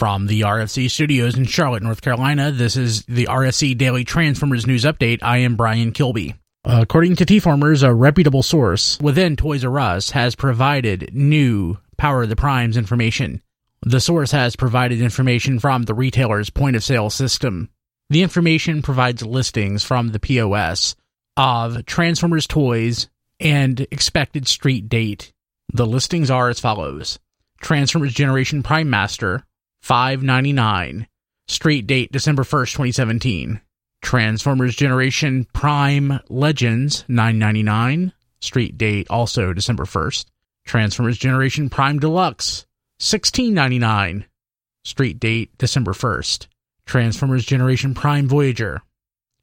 From the RFC studios in Charlotte, North Carolina, this is the RFC Daily Transformers News Update. I am Brian Kilby. Uh, according to T-Formers, a reputable source within Toys R Us has provided new Power of the Primes information. The source has provided information from the retailer's point of sale system. The information provides listings from the POS of Transformers toys and expected street date. The listings are as follows Transformers Generation Prime Master, 599. Street date December 1st, 2017. Transformers Generation Prime Legends 999. Street date also December 1st. Transformers Generation Prime Deluxe 1699. Street date December 1st. Transformers Generation Prime Voyager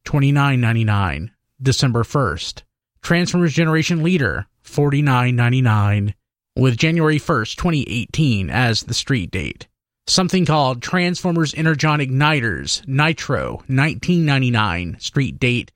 2999. December 1st. Transformers Generation Leader 4999 with January 1st, 2018 as the street date something called Transformers Energon Igniters Nitro 1999 street date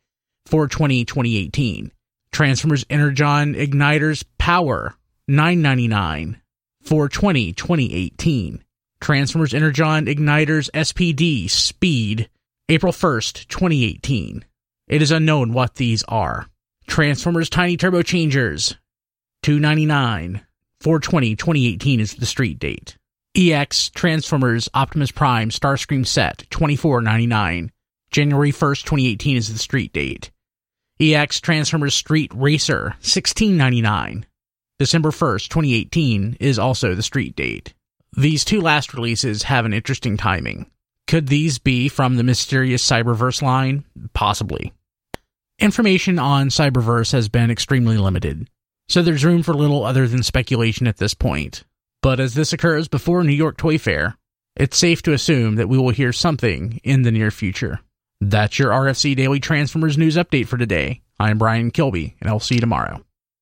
420 2018. Transformers Energon Igniters Power 999 420 2018. Transformers Energon Igniters SPD Speed April 1st 2018. It is unknown what these are. Transformers Tiny Turbo Changers 299 420 2018 is the street date. EX Transformers Optimus Prime Starscream set 2499. January 1st, 2018 is the street date. EX Transformers Street Racer 1699. December 1st, 2018 is also the street date. These two last releases have an interesting timing. Could these be from the mysterious Cyberverse line? Possibly. Information on Cyberverse has been extremely limited, so there's room for little other than speculation at this point. But as this occurs before New York Toy Fair, it's safe to assume that we will hear something in the near future. That's your RFC Daily Transformers News Update for today. I'm Brian Kilby, and I'll see you tomorrow.